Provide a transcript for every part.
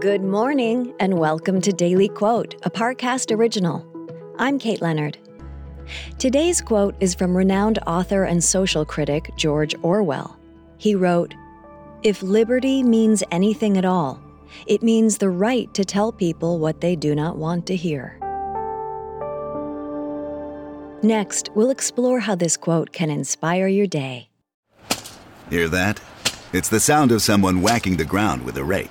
Good morning, and welcome to Daily Quote, a Parcast original. I'm Kate Leonard. Today's quote is from renowned author and social critic George Orwell. He wrote, If liberty means anything at all, it means the right to tell people what they do not want to hear. Next, we'll explore how this quote can inspire your day. Hear that? It's the sound of someone whacking the ground with a rake.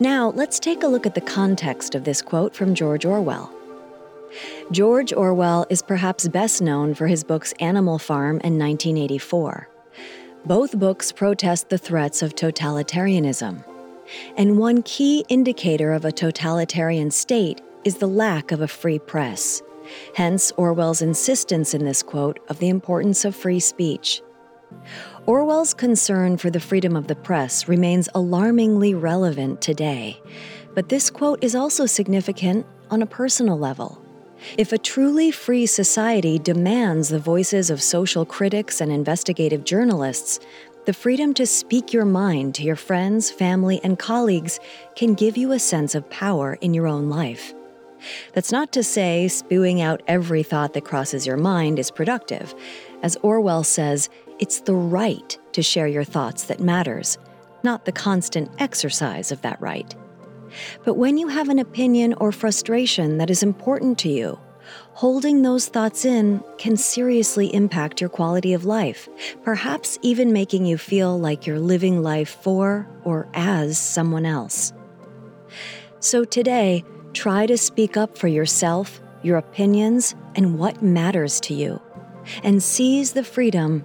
Now, let's take a look at the context of this quote from George Orwell. George Orwell is perhaps best known for his books Animal Farm and 1984. Both books protest the threats of totalitarianism. And one key indicator of a totalitarian state is the lack of a free press. Hence, Orwell's insistence in this quote of the importance of free speech. Orwell's concern for the freedom of the press remains alarmingly relevant today, but this quote is also significant on a personal level. If a truly free society demands the voices of social critics and investigative journalists, the freedom to speak your mind to your friends, family, and colleagues can give you a sense of power in your own life. That's not to say spewing out every thought that crosses your mind is productive. As Orwell says, it's the right to share your thoughts that matters, not the constant exercise of that right. But when you have an opinion or frustration that is important to you, holding those thoughts in can seriously impact your quality of life, perhaps even making you feel like you're living life for or as someone else. So today, Try to speak up for yourself, your opinions, and what matters to you, and seize the freedom